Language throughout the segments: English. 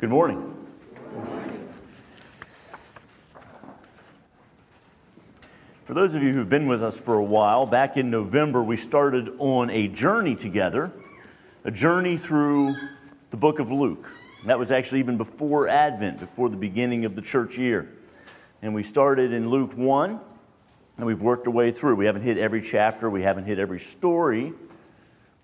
Good morning. For those of you who've been with us for a while, back in November we started on a journey together, a journey through the book of Luke. That was actually even before Advent, before the beginning of the church year. And we started in Luke 1, and we've worked our way through. We haven't hit every chapter, we haven't hit every story,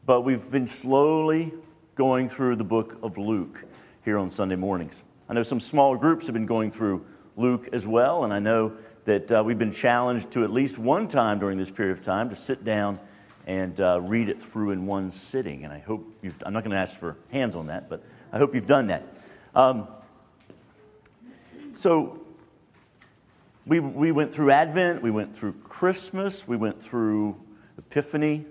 but we've been slowly going through the book of Luke here on Sunday mornings. I know some small groups have been going through Luke as well, and I know that uh, we've been challenged to at least one time during this period of time to sit down and uh, read it through in one sitting. And I hope you've, I'm not going to ask for hands on that, but I hope you've done that. Um, so we, we went through Advent, we went through Christmas, we went through Epiphany,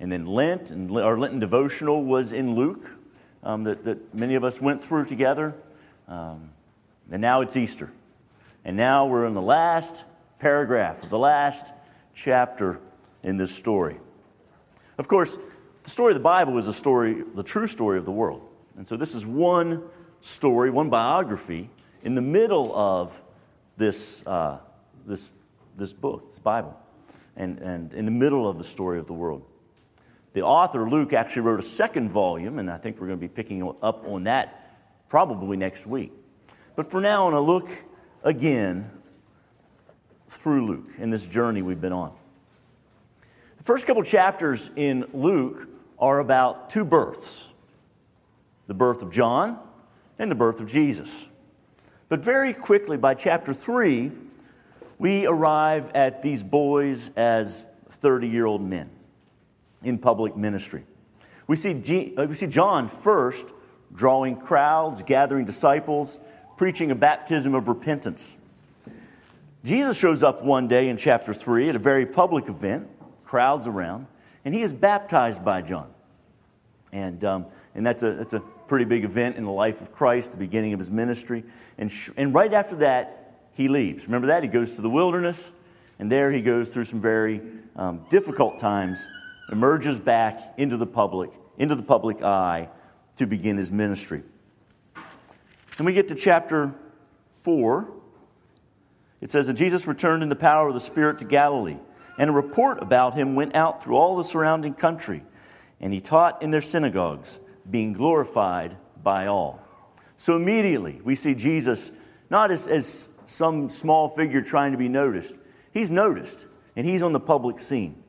and then Lent, and our Lenten devotional was in Luke um, that, that many of us went through together. Um, and now it's Easter. And now we're in the last paragraph of the last chapter in this story. Of course, the story of the Bible is a story, the true story of the world. And so this is one story, one biography in the middle of this, uh, this, this book, this Bible, and, and in the middle of the story of the world. The author, Luke, actually wrote a second volume, and I think we're going to be picking up on that probably next week. But for now, I want to look again through Luke in this journey we've been on. The first couple chapters in Luke are about two births the birth of John and the birth of Jesus. But very quickly, by chapter 3, we arrive at these boys as 30 year old men in public ministry. We see, G- uh, we see John first drawing crowds, gathering disciples, preaching a baptism of repentance. Jesus shows up one day in chapter 3 at a very public event, crowds around, and he is baptized by John. And, um, and that's, a, that's a pretty big event in the life of Christ, the beginning of his ministry. And, sh- and right after that, he leaves. Remember that? He goes to the wilderness, and there he goes through some very um, difficult times emerges back into the public, into the public eye to begin his ministry. And we get to chapter 4. It says that Jesus returned in the power of the Spirit to Galilee, and a report about him went out through all the surrounding country, and he taught in their synagogues, being glorified by all. So immediately we see Jesus not as, as some small figure trying to be noticed, he's noticed, and he's on the public scene.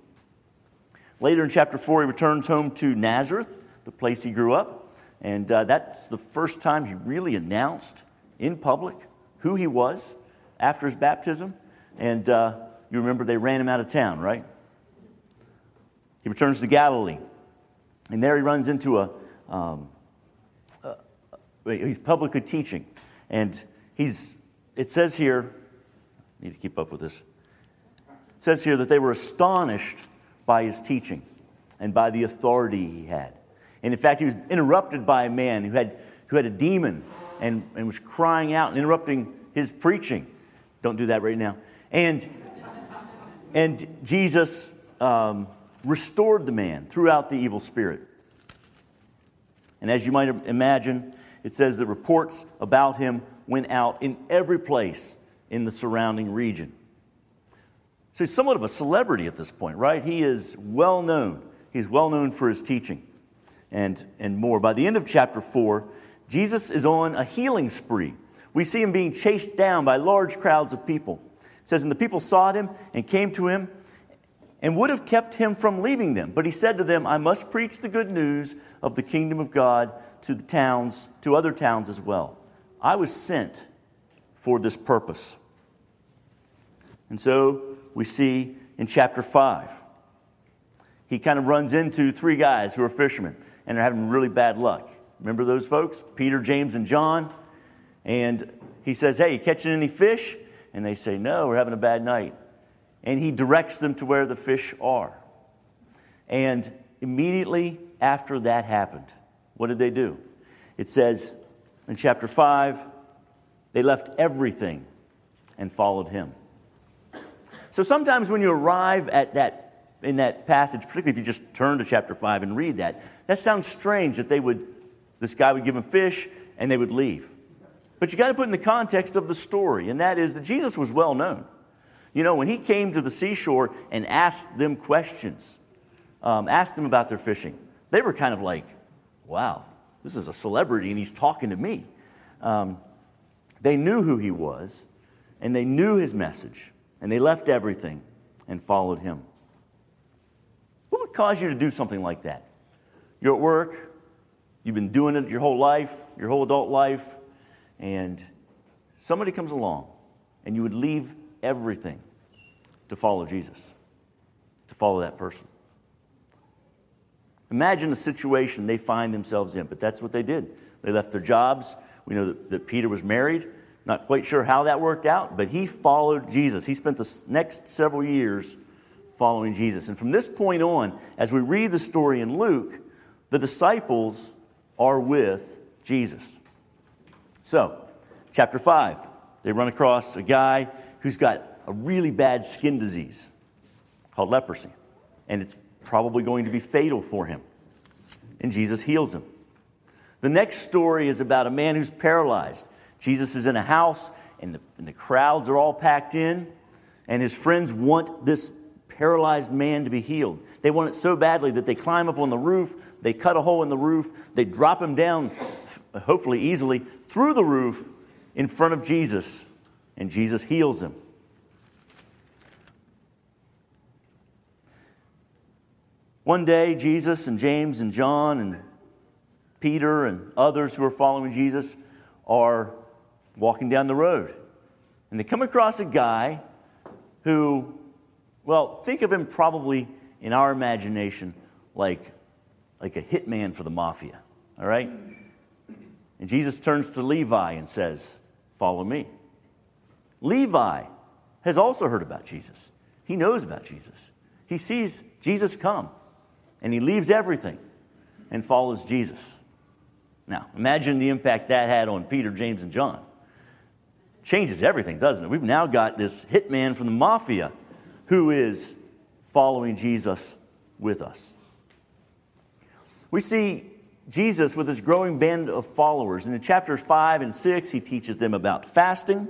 Later in chapter 4, he returns home to Nazareth, the place he grew up. And uh, that's the first time he really announced in public who he was after his baptism. And uh, you remember they ran him out of town, right? He returns to Galilee. And there he runs into a, um, uh, he's publicly teaching. And he's, it says here, I need to keep up with this. It says here that they were astonished by his teaching and by the authority he had. And in fact, he was interrupted by a man who had, who had a demon and, and was crying out and interrupting his preaching. Don't do that right now. And, and Jesus um, restored the man throughout the evil spirit. And as you might imagine, it says that reports about him went out in every place in the surrounding region. So he's somewhat of a celebrity at this point, right? He is well known. He's well known for his teaching and, and more. By the end of chapter 4, Jesus is on a healing spree. We see him being chased down by large crowds of people. It says, And the people sought him and came to him and would have kept him from leaving them. But he said to them, I must preach the good news of the kingdom of God to the towns, to other towns as well. I was sent for this purpose. And so we see in chapter 5. He kind of runs into three guys who are fishermen and they're having really bad luck. Remember those folks? Peter, James, and John. And he says, Hey, you catching any fish? And they say, No, we're having a bad night. And he directs them to where the fish are. And immediately after that happened, what did they do? It says in chapter 5, they left everything and followed him. So sometimes when you arrive at that in that passage, particularly if you just turn to chapter 5 and read that, that sounds strange that they would, this guy would give him fish and they would leave. But you got to put in the context of the story, and that is that Jesus was well known. You know, when he came to the seashore and asked them questions, um, asked them about their fishing, they were kind of like, wow, this is a celebrity and he's talking to me. Um, they knew who he was and they knew his message and they left everything and followed him. What would cause you to do something like that? You're at work, you've been doing it your whole life, your whole adult life, and somebody comes along and you would leave everything to follow Jesus, to follow that person. Imagine the situation they find themselves in, but that's what they did. They left their jobs. We know that, that Peter was married. Not quite sure how that worked out, but he followed Jesus. He spent the next several years following Jesus. And from this point on, as we read the story in Luke, the disciples are with Jesus. So, chapter 5, they run across a guy who's got a really bad skin disease called leprosy. And it's probably going to be fatal for him. And Jesus heals him. The next story is about a man who's paralyzed. Jesus is in a house, and the, and the crowds are all packed in, and his friends want this paralyzed man to be healed. They want it so badly that they climb up on the roof, they cut a hole in the roof, they drop him down, hopefully easily, through the roof in front of Jesus, and Jesus heals him. One day, Jesus and James and John and Peter and others who are following Jesus are walking down the road. And they come across a guy who, well, think of him probably in our imagination like, like a hitman for the mafia, all right? And Jesus turns to Levi and says, Follow me. Levi has also heard about Jesus. He knows about Jesus. He sees Jesus come and he leaves everything and follows Jesus. Now, imagine the impact that had on Peter, James, and John. Changes everything, doesn't it? We've now got this hitman from the mafia who is following Jesus with us. We see Jesus with his growing band of followers. And in chapters 5 and 6, he teaches them about fasting,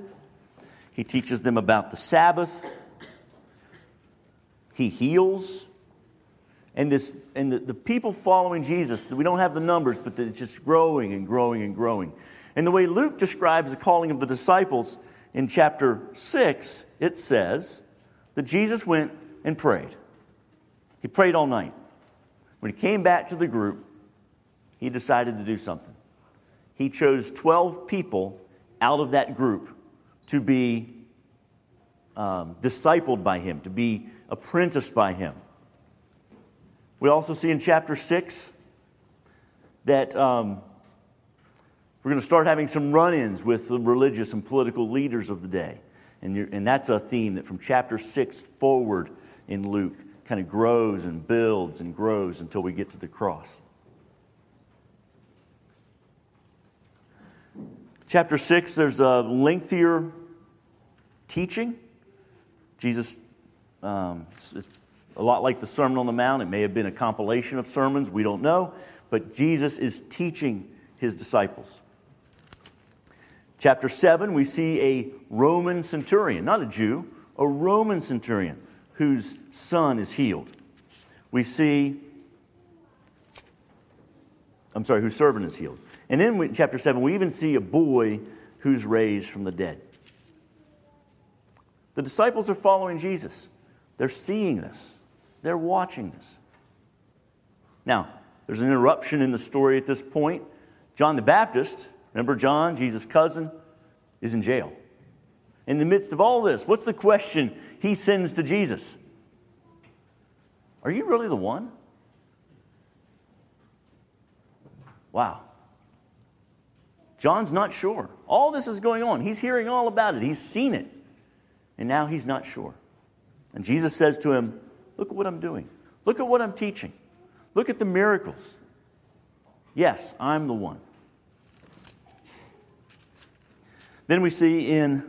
he teaches them about the Sabbath, he heals, and this and the, the people following jesus we don't have the numbers but it's just growing and growing and growing and the way luke describes the calling of the disciples in chapter 6 it says that jesus went and prayed. He prayed all night. When he came back to the group he decided to do something. He chose 12 people out of that group to be um, discipled by him to be apprenticed by him. We also see in chapter 6 that um, we're going to start having some run ins with the religious and political leaders of the day. And, and that's a theme that from chapter 6 forward in Luke kind of grows and builds and grows until we get to the cross. Chapter 6, there's a lengthier teaching. Jesus um, a lot like the Sermon on the Mount. It may have been a compilation of sermons, we don't know, but Jesus is teaching his disciples. Chapter 7, we see a Roman centurion, not a Jew, a Roman centurion whose son is healed. We see, I'm sorry, whose servant is healed. And in chapter 7, we even see a boy who's raised from the dead. The disciples are following Jesus, they're seeing this. They're watching this. Now, there's an interruption in the story at this point. John the Baptist, remember John, Jesus' cousin, is in jail. In the midst of all this, what's the question he sends to Jesus? Are you really the one? Wow. John's not sure. All this is going on. He's hearing all about it, he's seen it. And now he's not sure. And Jesus says to him, Look at what I'm doing. Look at what I'm teaching. Look at the miracles. Yes, I'm the one. Then we see in,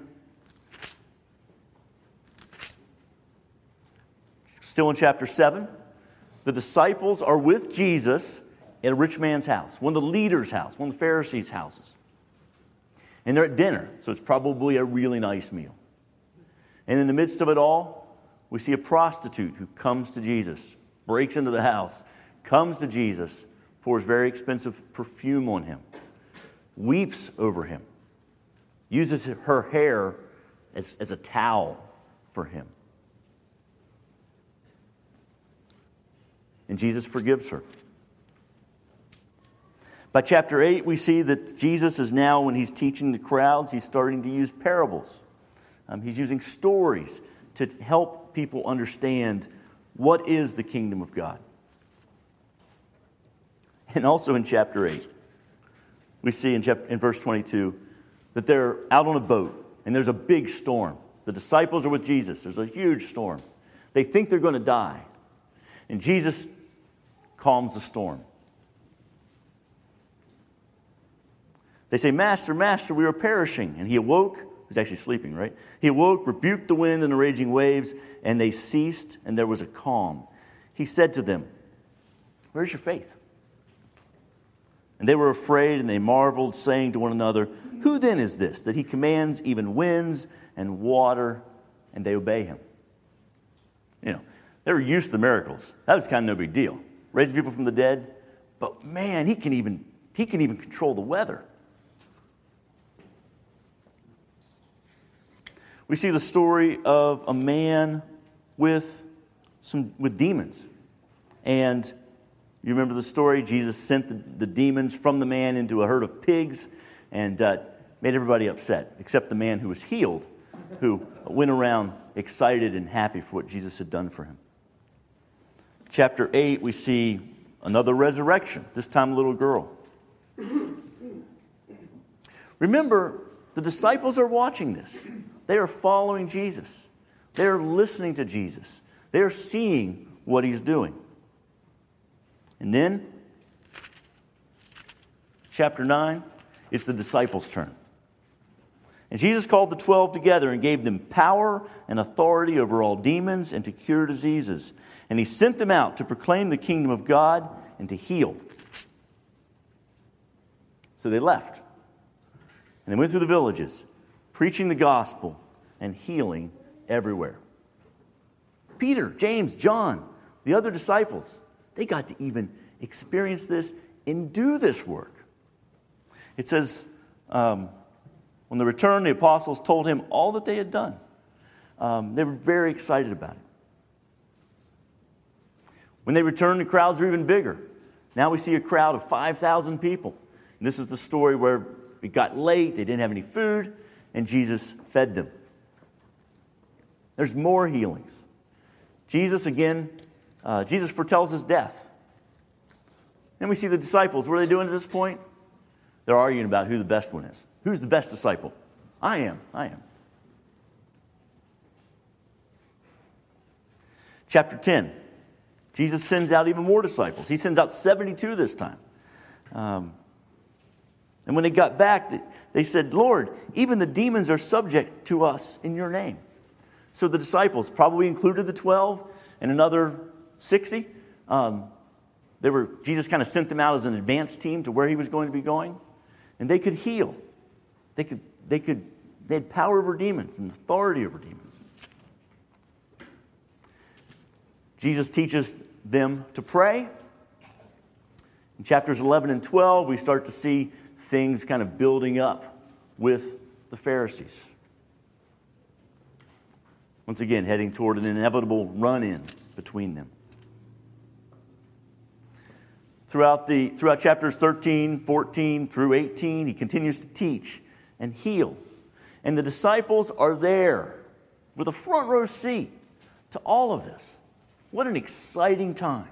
still in chapter 7, the disciples are with Jesus at a rich man's house, one of the leaders' house, one of the Pharisees' houses. And they're at dinner, so it's probably a really nice meal. And in the midst of it all, we see a prostitute who comes to Jesus, breaks into the house, comes to Jesus, pours very expensive perfume on him, weeps over him, uses her hair as, as a towel for him. And Jesus forgives her. By chapter 8, we see that Jesus is now, when he's teaching the crowds, he's starting to use parables. Um, he's using stories to help people understand what is the kingdom of God. And also in chapter 8, we see in, chapter, in verse 22 that they're out on a boat and there's a big storm. The disciples are with Jesus, there's a huge storm. They think they're going to die. And Jesus calms the storm. They say, Master, Master, we are perishing. And he awoke. He was actually sleeping, right? He awoke, rebuked the wind and the raging waves, and they ceased, and there was a calm. He said to them, Where's your faith? And they were afraid, and they marveled, saying to one another, Who then is this, that he commands even winds and water, and they obey him? You know, they were used to miracles. That was kind of no big deal. Raising people from the dead. But man, he can even, he can even control the weather. we see the story of a man with some with demons. And you remember the story? Jesus sent the, the demons from the man into a herd of pigs and uh, made everybody upset, except the man who was healed, who went around excited and happy for what Jesus had done for him. Chapter 8, we see another resurrection, this time a little girl. Remember, the disciples are watching this. They are following Jesus. They are listening to Jesus. They are seeing what he's doing. And then, chapter 9, it's the disciples' turn. And Jesus called the twelve together and gave them power and authority over all demons and to cure diseases. And he sent them out to proclaim the kingdom of God and to heal. So they left. And they went through the villages preaching the gospel and healing everywhere. Peter, James, John, the other disciples, they got to even experience this and do this work. It says, um, when they returned, the apostles told him all that they had done. Um, they were very excited about it. When they returned, the crowds were even bigger. Now we see a crowd of 5,000 people. And this is the story where it got late, they didn't have any food, and Jesus fed them. There's more healings. Jesus, again, uh, Jesus foretells his death. Then we see the disciples. What are they doing at this point? They're arguing about who the best one is. Who's the best disciple? I am. I am. Chapter 10. Jesus sends out even more disciples. He sends out 72 this time. Um, and when they got back, they said, Lord, even the demons are subject to us in your name. So the disciples probably included the 12 and another 60. Um, they were, Jesus kind of sent them out as an advance team to where he was going to be going. And they could heal. They could, they could, they had power over demons and authority over demons. Jesus teaches them to pray. In chapters 11 and 12, we start to see things kind of building up with the Pharisees. Once again, heading toward an inevitable run in between them. Throughout, the, throughout chapters 13, 14 through 18, he continues to teach and heal. And the disciples are there with a front row seat to all of this. What an exciting time!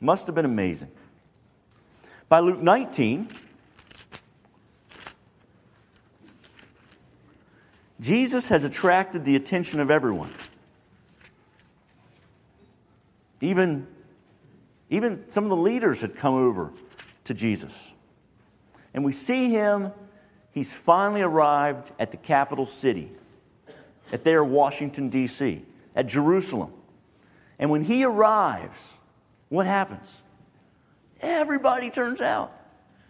Must have been amazing. By Luke 19, Jesus has attracted the attention of everyone. Even, even some of the leaders had come over to Jesus. And we see him, he's finally arrived at the capital city, at there, Washington, D.C., at Jerusalem. And when he arrives, what happens? Everybody turns out.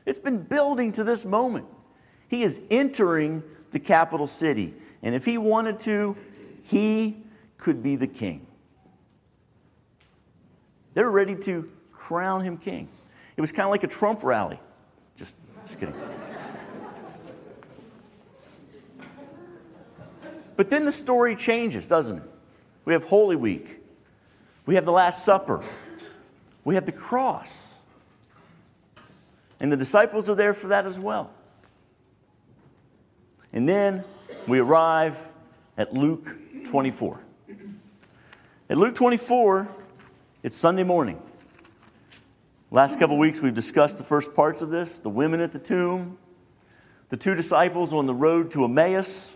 It's been building to this moment. He is entering the capital city. And if he wanted to, he could be the king. They're ready to crown him king. It was kind of like a Trump rally. Just, just kidding. but then the story changes, doesn't it? We have Holy Week. We have the Last Supper. We have the cross. And the disciples are there for that as well. And then we arrive at Luke 24. At Luke 24, it's Sunday morning. Last couple weeks, we've discussed the first parts of this the women at the tomb, the two disciples on the road to Emmaus.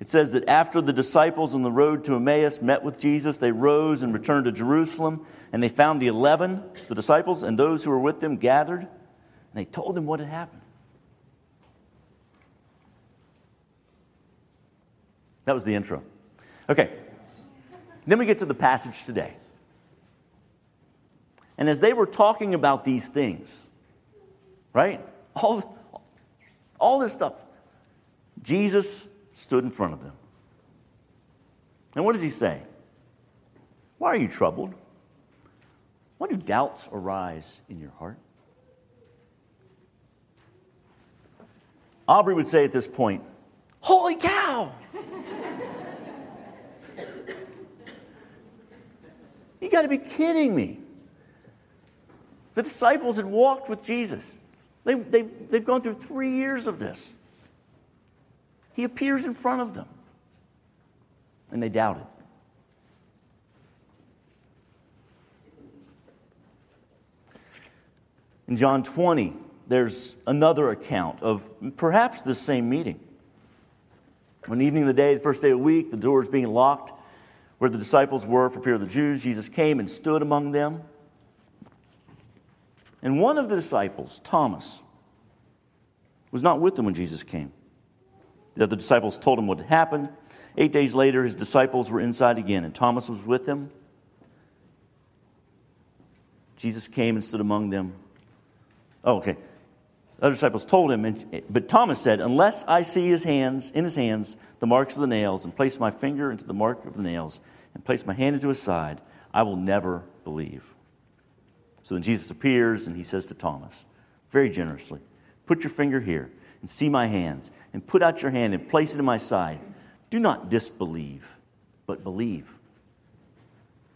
It says that after the disciples on the road to Emmaus met with Jesus, they rose and returned to Jerusalem, and they found the eleven, the disciples, and those who were with them gathered, and they told them what had happened. That was the intro. Okay, then we get to the passage today. And as they were talking about these things, right? All, all this stuff, Jesus stood in front of them. And what does he say? Why are you troubled? Why do doubts arise in your heart? Aubrey would say at this point, Holy cow! You got to be kidding me. The disciples had walked with Jesus. They, they've, they've gone through three years of this. He appears in front of them. And they doubted. In John 20, there's another account of perhaps the same meeting. One evening of the day, the first day of the week, the doors being locked where the disciples were for fear of the Jews, Jesus came and stood among them. And one of the disciples, Thomas, was not with them when Jesus came. The other disciples told him what had happened. Eight days later, his disciples were inside again, and Thomas was with them. Jesus came and stood among them. Oh, okay. The other disciples told him, and, but Thomas said, Unless I see his hands, in his hands, the marks of the nails, and place my finger into the mark of the nails, and place my hand into his side, I will never believe. So then Jesus appears, and he says to Thomas, very generously, Put your finger here and see my hands, and put out your hand and place it in my side. Do not disbelieve, but believe.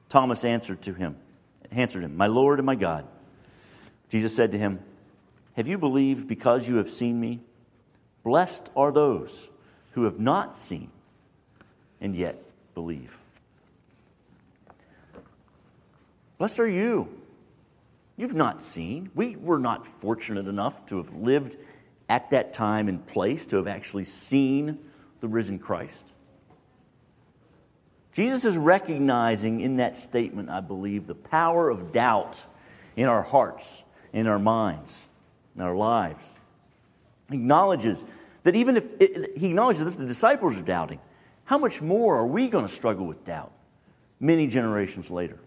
Thomas answered to him, answered him, My Lord and my God. Jesus said to him, Have you believed because you have seen me? Blessed are those who have not seen and yet believe. Blessed are you. You've not seen. We were not fortunate enough to have lived at that time and place to have actually seen the risen Christ. Jesus is recognizing in that statement, I believe, the power of doubt in our hearts, in our minds, in our lives. He acknowledges that even if it, he acknowledges that if the disciples are doubting, how much more are we going to struggle with doubt many generations later?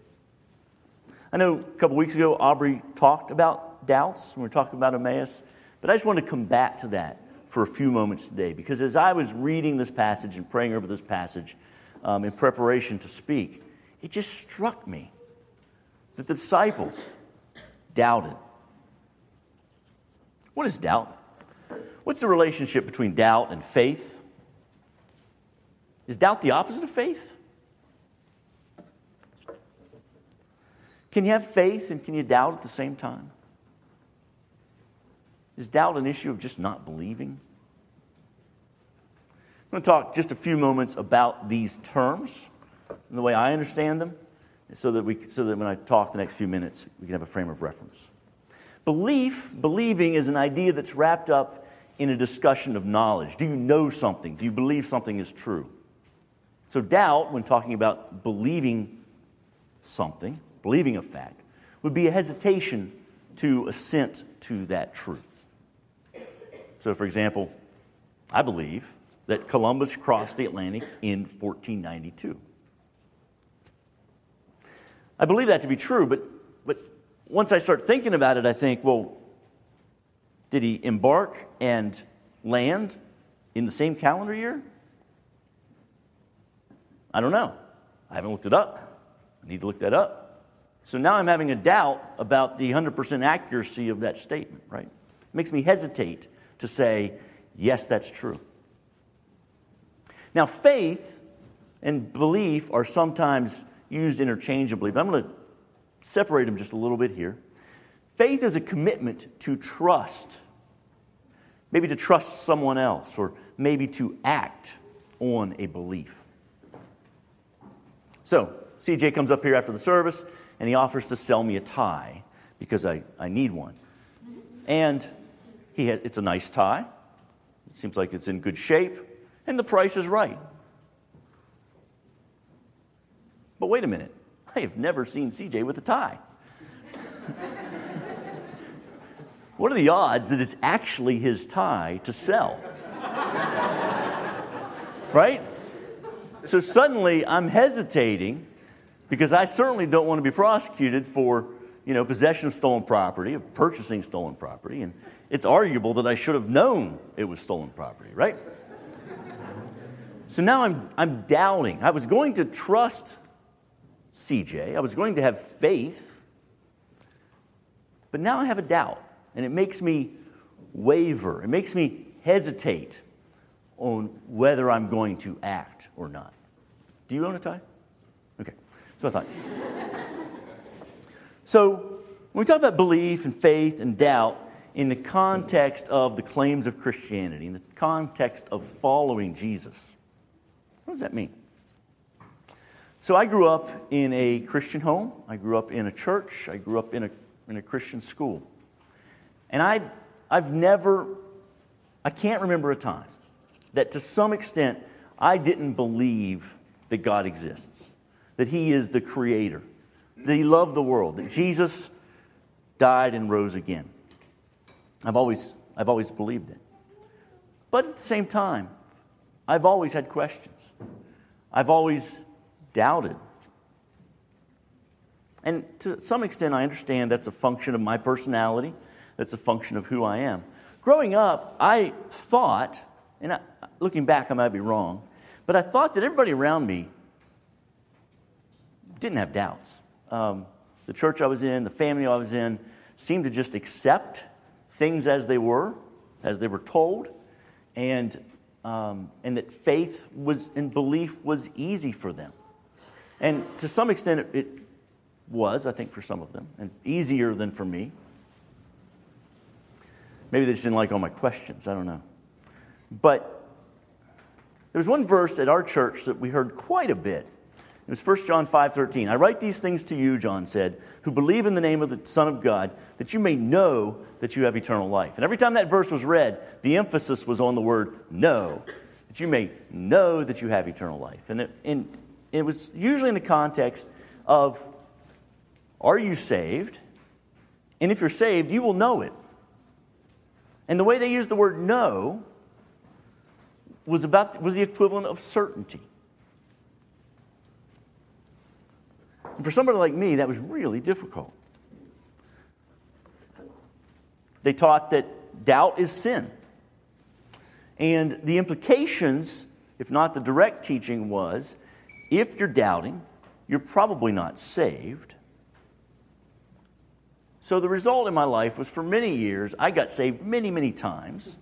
I know a couple weeks ago, Aubrey talked about doubts when we were talking about Emmaus. But I just want to come back to that for a few moments today because as I was reading this passage and praying over this passage um, in preparation to speak, it just struck me that the disciples doubted. What is doubt? What's the relationship between doubt and faith? Is doubt the opposite of faith? Can you have faith and can you doubt at the same time? Is doubt an issue of just not believing? I'm going to talk just a few moments about these terms and the way I understand them, so that, we, so that when I talk the next few minutes, we can have a frame of reference. Belief, believing, is an idea that's wrapped up in a discussion of knowledge. Do you know something? Do you believe something is true? So, doubt, when talking about believing something, believing a fact, would be a hesitation to assent to that truth. So, for example, I believe that Columbus crossed the Atlantic in 1492. I believe that to be true, but, once I start thinking about it, I think, well, Did he embark and land in the same calendar year? I don't know. I haven't looked it up. I need to look that up. So now I'm having a doubt about the 100% accuracy of that statement, right? It makes me hesitate to say, yes, that's true. Now, faith and belief are sometimes used interchangeably, but I'm going to separate them just a little bit here. Faith is a commitment to trust, maybe to trust someone else, or maybe to act on a belief. So, CJ comes up here after the service and he offers to sell me a tie because I, I need one. And he had, it's a nice tie. It seems like it's in good shape, and the price is right. But wait a minute, I have never seen CJ with a tie. what are the odds that it's actually his tie to sell? right? So suddenly I'm hesitating because I certainly don't want to be prosecuted for, you know, possession of stolen property, of purchasing stolen property, and it's arguable that I should have known it was stolen property, right? So now I'm, I'm doubting. I was going to trust CJ, I was going to have faith, but now I have a doubt, and it makes me waver. It makes me hesitate on whether I'm going to act or not. Do you own a tie? Okay, so I thought. so when we talk about belief and faith and doubt in the context of the claims of Christianity, in the context of following Jesus, what does that mean? So I grew up in a Christian home. I grew up in a church. I grew up in a, in a Christian school. And I, I've never, I can't remember a time that to some extent I didn't believe that God exists, that He is the creator, that He loved the world, that Jesus died and rose again. I've always, I've always believed it. But at the same time, I've always had questions. I've always doubted. And to some extent, I understand that's a function of my personality, that's a function of who I am. Growing up, I thought and looking back, I might be wrong, but I thought that everybody around me didn't have doubts. Um, the church I was in, the family I was in, seemed to just accept things as they were, as they were told, and, um, and that faith was and belief was easy for them. And to some extent, it, was, I think, for some of them, and easier than for me. Maybe they just didn't like all my questions. I don't know. But there was one verse at our church that we heard quite a bit. It was 1 John 5:13. I write these things to you, John said, who believe in the name of the Son of God, that you may know that you have eternal life. And every time that verse was read, the emphasis was on the word know, that you may know that you have eternal life. And it, and it was usually in the context of are you saved? And if you're saved, you will know it. And the way they used the word know was, about, was the equivalent of certainty. And for somebody like me, that was really difficult. They taught that doubt is sin. And the implications, if not the direct teaching, was if you're doubting, you're probably not saved. So the result in my life was for many years, I got saved many, many times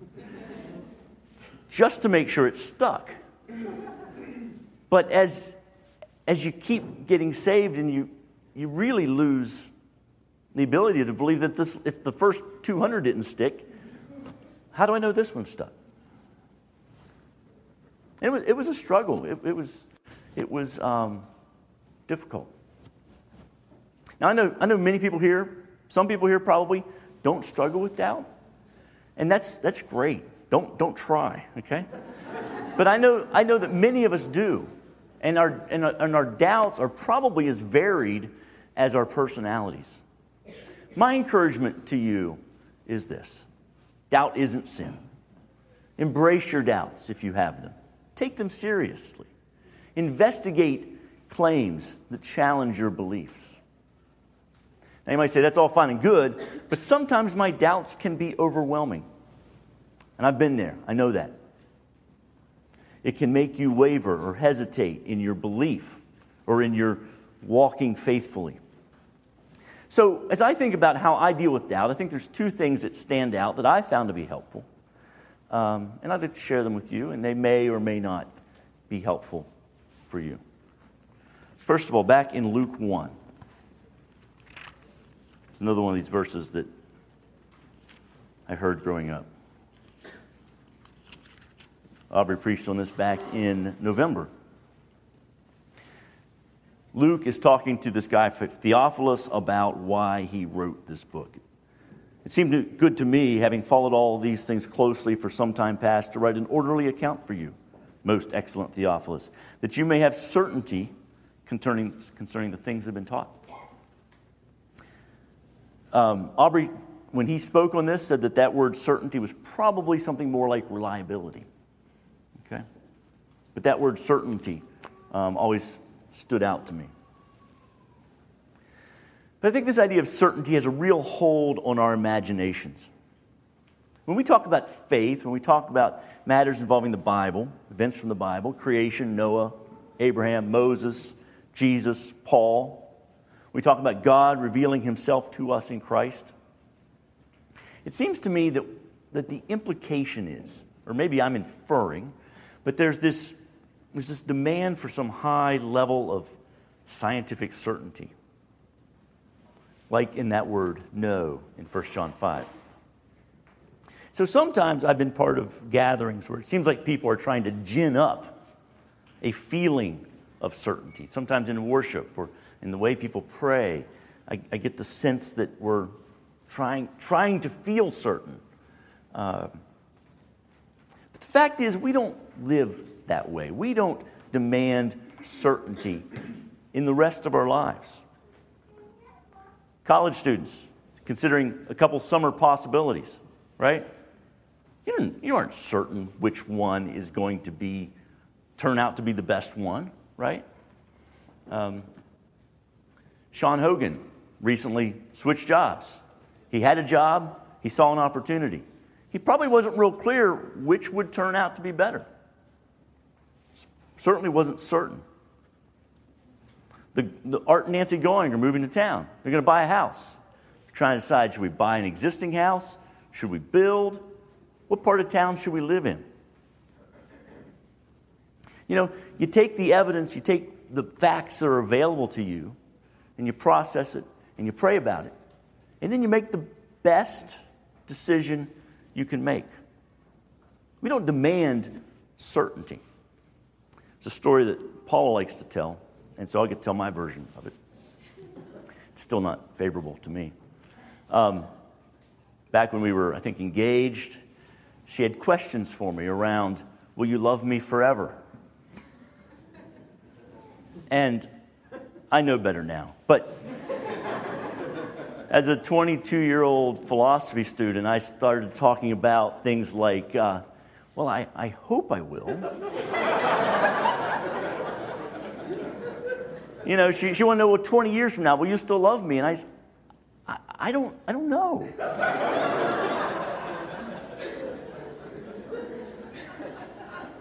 just to make sure it stuck. But as, as you keep getting saved and you, you really lose the ability to believe that this, if the first 200 didn't stick, how do I know this one stuck? It was, it was a struggle. It, it was, it was um, difficult. Now, I know, I know many people here, some people here probably don't struggle with doubt. And that's, that's great. Don't, don't try, okay? But I know, I know that many of us do. And our, and, and our doubts are probably as varied as our personalities. My encouragement to you is this doubt isn't sin. Embrace your doubts if you have them, take them seriously. Investigate claims that challenge your beliefs. Now, you might say that's all fine and good, but sometimes my doubts can be overwhelming. And I've been there, I know that. It can make you waver or hesitate in your belief or in your walking faithfully. So, as I think about how I deal with doubt, I think there's two things that stand out that I found to be helpful. Um, and I'd like to share them with you, and they may or may not be helpful for you. First of all, back in Luke 1, it's another one of these verses that I heard growing up. Aubrey preached on this back in November. Luke is talking to this guy, Theophilus, about why he wrote this book. It seemed good to me, having followed all these things closely for some time past, to write an orderly account for you, most excellent Theophilus, that you may have certainty concerning, concerning the things that have been taught. Um, Aubrey, when he spoke on this, said that that word certainty was probably something more like reliability. Okay? But that word certainty um, always stood out to me. But I think this idea of certainty has a real hold on our imaginations. When we talk about faith, when we talk about matters involving the Bible, events from the Bible, creation, Noah, Abraham, Moses, Jesus, Paul, we talk about God revealing himself to us in Christ. It seems to me that, that the implication is, or maybe I'm inferring, but there's this, there's this demand for some high level of scientific certainty. Like in that word, know, in 1 John 5. So sometimes I've been part of gatherings where it seems like people are trying to gin up a feeling of certainty. Sometimes in worship or in the way people pray, I, I get the sense that we're trying, trying to feel certain. Uh, but the fact is, we don't live that way. We don't demand certainty in the rest of our lives. College students, considering a couple summer possibilities, right? You, you aren't certain which one is going to be turn out to be the best one, right? Um, Sean Hogan recently switched jobs. He had a job, he saw an opportunity. He probably wasn't real clear which would turn out to be better. Certainly wasn't certain. The, the Art and Nancy Going are moving to town. They're going to buy a house. They're trying to decide should we buy an existing house? Should we build? What part of town should we live in? You know, you take the evidence, you take the facts that are available to you, and you process it and you pray about it. And then you make the best decision you can make. We don't demand certainty. It's a story that Paul likes to tell, and so I'll get to tell my version of it. It's still not favorable to me. Um, back when we were, I think, engaged, she had questions for me around, Will you love me forever? And I know better now. But as a 22 year old philosophy student, I started talking about things like, uh, well, I, I hope I will. you know, she, she wanted to know, well, 20 years from now, will you still love me? And I, I, I don't, I don't know.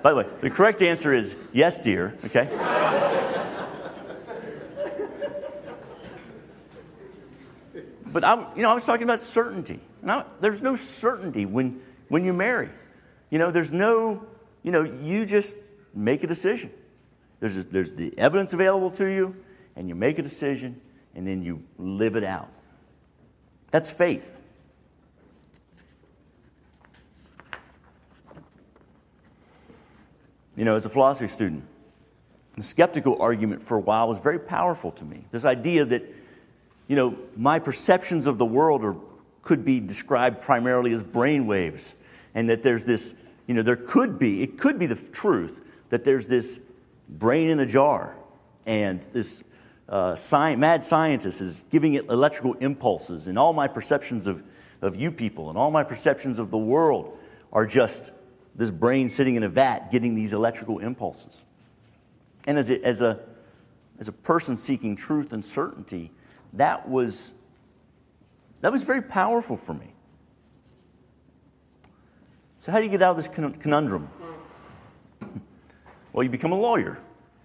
By the way, the correct answer is yes, dear, okay? but I'm, you know, I was talking about certainty. Now, there's no certainty when, when you marry. You know, there's no, you know, you just make a decision. There's, there's the evidence available to you, and you make a decision, and then you live it out. That's faith. You know, as a philosophy student, the skeptical argument for a while was very powerful to me. This idea that you know, my perceptions of the world are, could be described primarily as brain waves, and that there's this, you know, there could be, it could be the truth that there's this brain in a jar, and this uh, sci- mad scientist is giving it electrical impulses, and all my perceptions of, of you people and all my perceptions of the world are just this brain sitting in a vat getting these electrical impulses. And as a, as a, as a person seeking truth and certainty, that was That was very powerful for me. So, how do you get out of this conundrum? Well, you become a lawyer.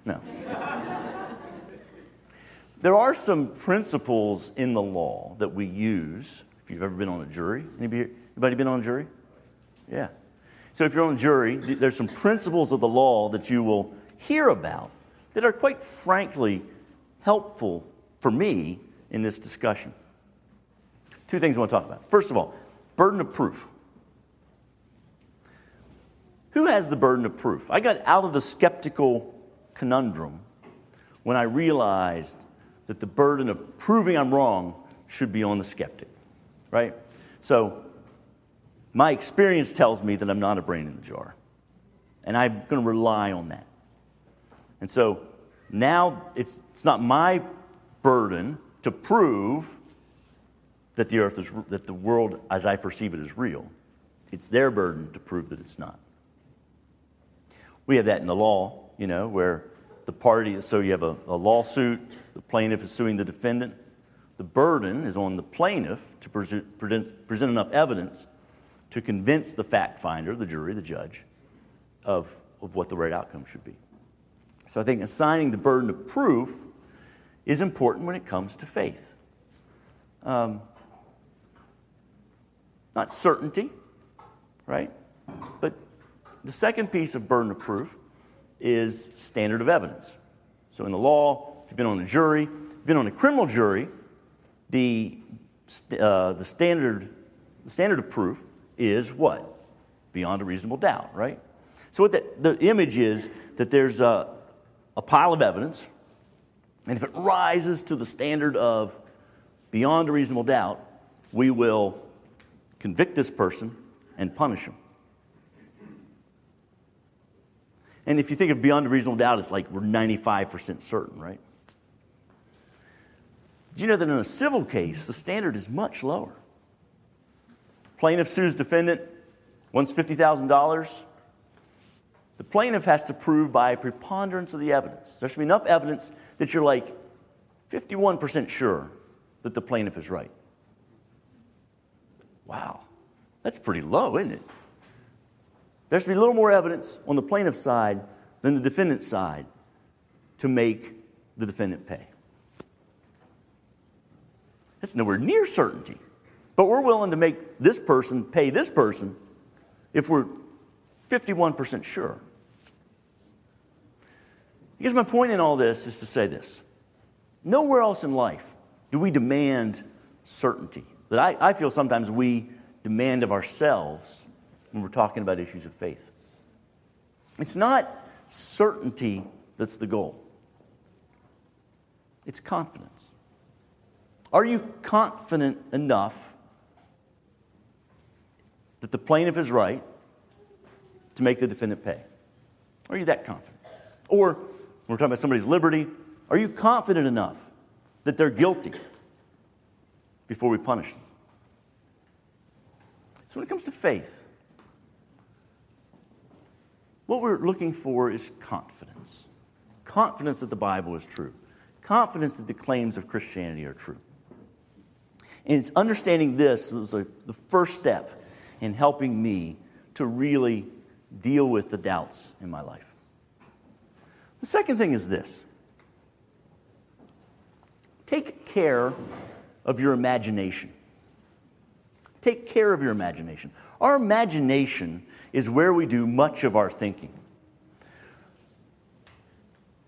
No. there are some principles in the law that we use. If you've ever been on a jury, anybody, anybody been on a jury? Yeah. So, if you're on jury, there's some principles of the law that you will hear about that are quite frankly helpful for me in this discussion. Two things I want to talk about. First of all, burden of proof. Who has the burden of proof? I got out of the skeptical conundrum when I realized that the burden of proving I'm wrong should be on the skeptic, right? So, my experience tells me that I'm not a brain in the jar, and I'm going to rely on that. And so now it's, it's not my burden to prove that the earth is, that the world as I perceive it is real. It's their burden to prove that it's not. We have that in the law, you know, where the party, so you have a, a lawsuit, the plaintiff is suing the defendant. The burden is on the plaintiff to present, present enough evidence to convince the fact finder, the jury, the judge, of, of what the right outcome should be. So I think assigning the burden of proof is important when it comes to faith. Um, not certainty, right? But the second piece of burden of proof is standard of evidence. So in the law, if you've been on a jury, you've been on a criminal jury, the, uh, the, standard, the standard of proof is what? Beyond a reasonable doubt, right? So what the, the image is that there's a, a pile of evidence, and if it rises to the standard of beyond a reasonable doubt, we will convict this person and punish him. And if you think of beyond a reasonable doubt, it's like we're 95% certain, right? Do you know that in a civil case, the standard is much lower? Plaintiff sues defendant, wants $50,000. The plaintiff has to prove by preponderance of the evidence. There should be enough evidence that you're like 51% sure that the plaintiff is right. Wow, that's pretty low, isn't it? There should be a little more evidence on the plaintiff's side than the defendant's side to make the defendant pay. That's nowhere near certainty. But we're willing to make this person pay this person if we're 51% sure. Because my point in all this is to say this nowhere else in life do we demand certainty. That I, I feel sometimes we demand of ourselves when we're talking about issues of faith. It's not certainty that's the goal, it's confidence. Are you confident enough that the plaintiff is right to make the defendant pay? Are you that confident? Or, when we're talking about somebody's liberty, are you confident enough that they're guilty before we punish them? So, when it comes to faith, what we're looking for is confidence confidence that the Bible is true, confidence that the claims of Christianity are true. And it's understanding this was a, the first step in helping me to really deal with the doubts in my life. The second thing is this take care of your imagination. Take care of your imagination. Our imagination is where we do much of our thinking.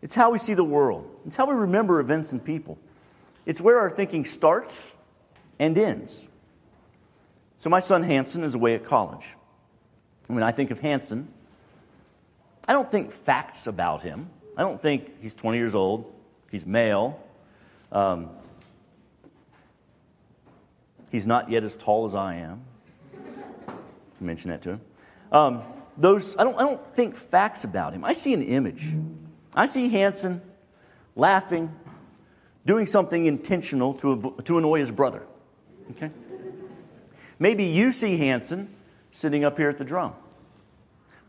It's how we see the world, it's how we remember events and people. It's where our thinking starts and ends. So, my son Hanson is away at college. When I think of Hanson, I don't think facts about him. I don't think he's 20 years old, he's male, um, he's not yet as tall as I am. Mention that to him. Um, those, I, don't, I don't think facts about him. I see an image. I see Hanson laughing, doing something intentional to, to annoy his brother. Okay? Maybe you see Hanson sitting up here at the drum.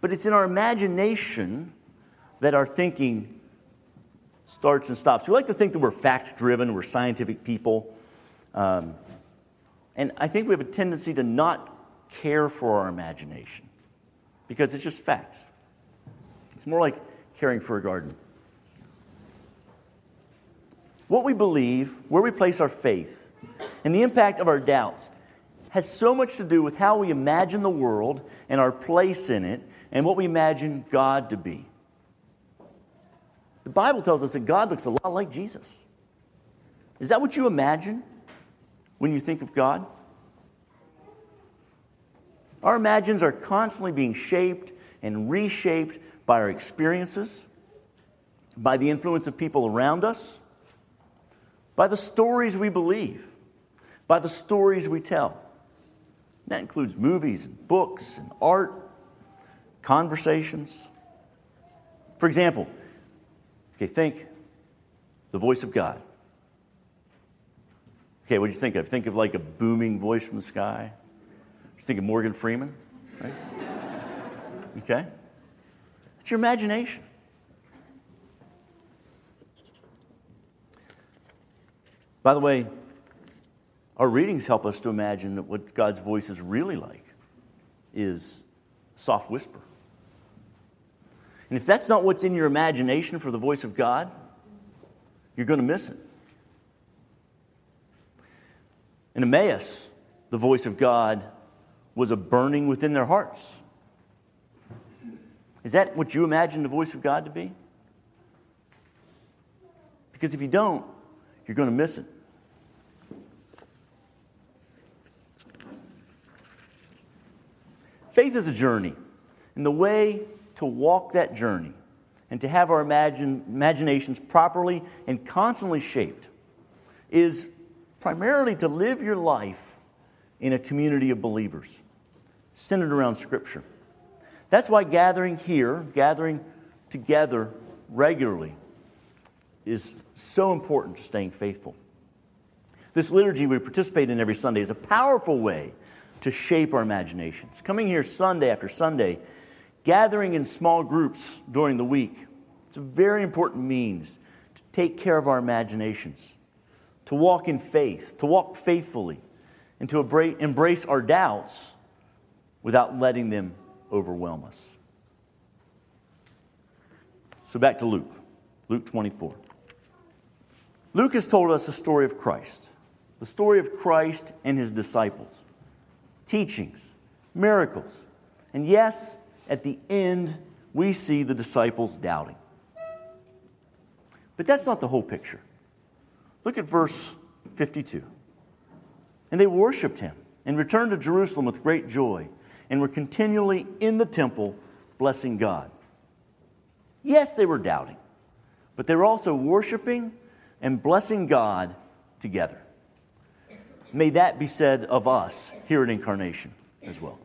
But it's in our imagination that our thinking starts and stops. We like to think that we're fact driven, we're scientific people. Um, And I think we have a tendency to not care for our imagination because it's just facts. It's more like caring for a garden. What we believe, where we place our faith, and the impact of our doubts has so much to do with how we imagine the world and our place in it and what we imagine God to be. The Bible tells us that God looks a lot like Jesus. Is that what you imagine when you think of God? Our imagines are constantly being shaped and reshaped by our experiences, by the influence of people around us, by the stories we believe, by the stories we tell. That includes movies and books and art, conversations. For example, okay, think the voice of God. Okay, what do you think of? Think of like a booming voice from the sky. You think of Morgan Freeman, right? Okay? It's your imagination. By the way, our readings help us to imagine that what God's voice is really like is soft whisper. And if that's not what's in your imagination for the voice of God, you're going to miss it. In Emmaus, the voice of God was a burning within their hearts. Is that what you imagine the voice of God to be? Because if you don't, you're going to miss it. Faith is a journey. And the way to walk that journey and to have our imagine, imaginations properly and constantly shaped is primarily to live your life in a community of believers centered around Scripture. That's why gathering here, gathering together regularly, is so important to staying faithful. This liturgy we participate in every Sunday is a powerful way to shape our imaginations. Coming here Sunday after Sunday, gathering in small groups during the week, it's a very important means to take care of our imaginations, to walk in faith, to walk faithfully, and to embrace our doubts without letting them overwhelm us. So back to Luke, Luke 24. Luke has told us the story of Christ, the story of Christ and his disciples teachings, miracles. And yes, at the end, we see the disciples doubting. But that's not the whole picture. Look at verse 52. And they worshiped him and returned to Jerusalem with great joy and were continually in the temple blessing God. Yes, they were doubting, but they were also worshiping and blessing God together. May that be said of us here at Incarnation as well.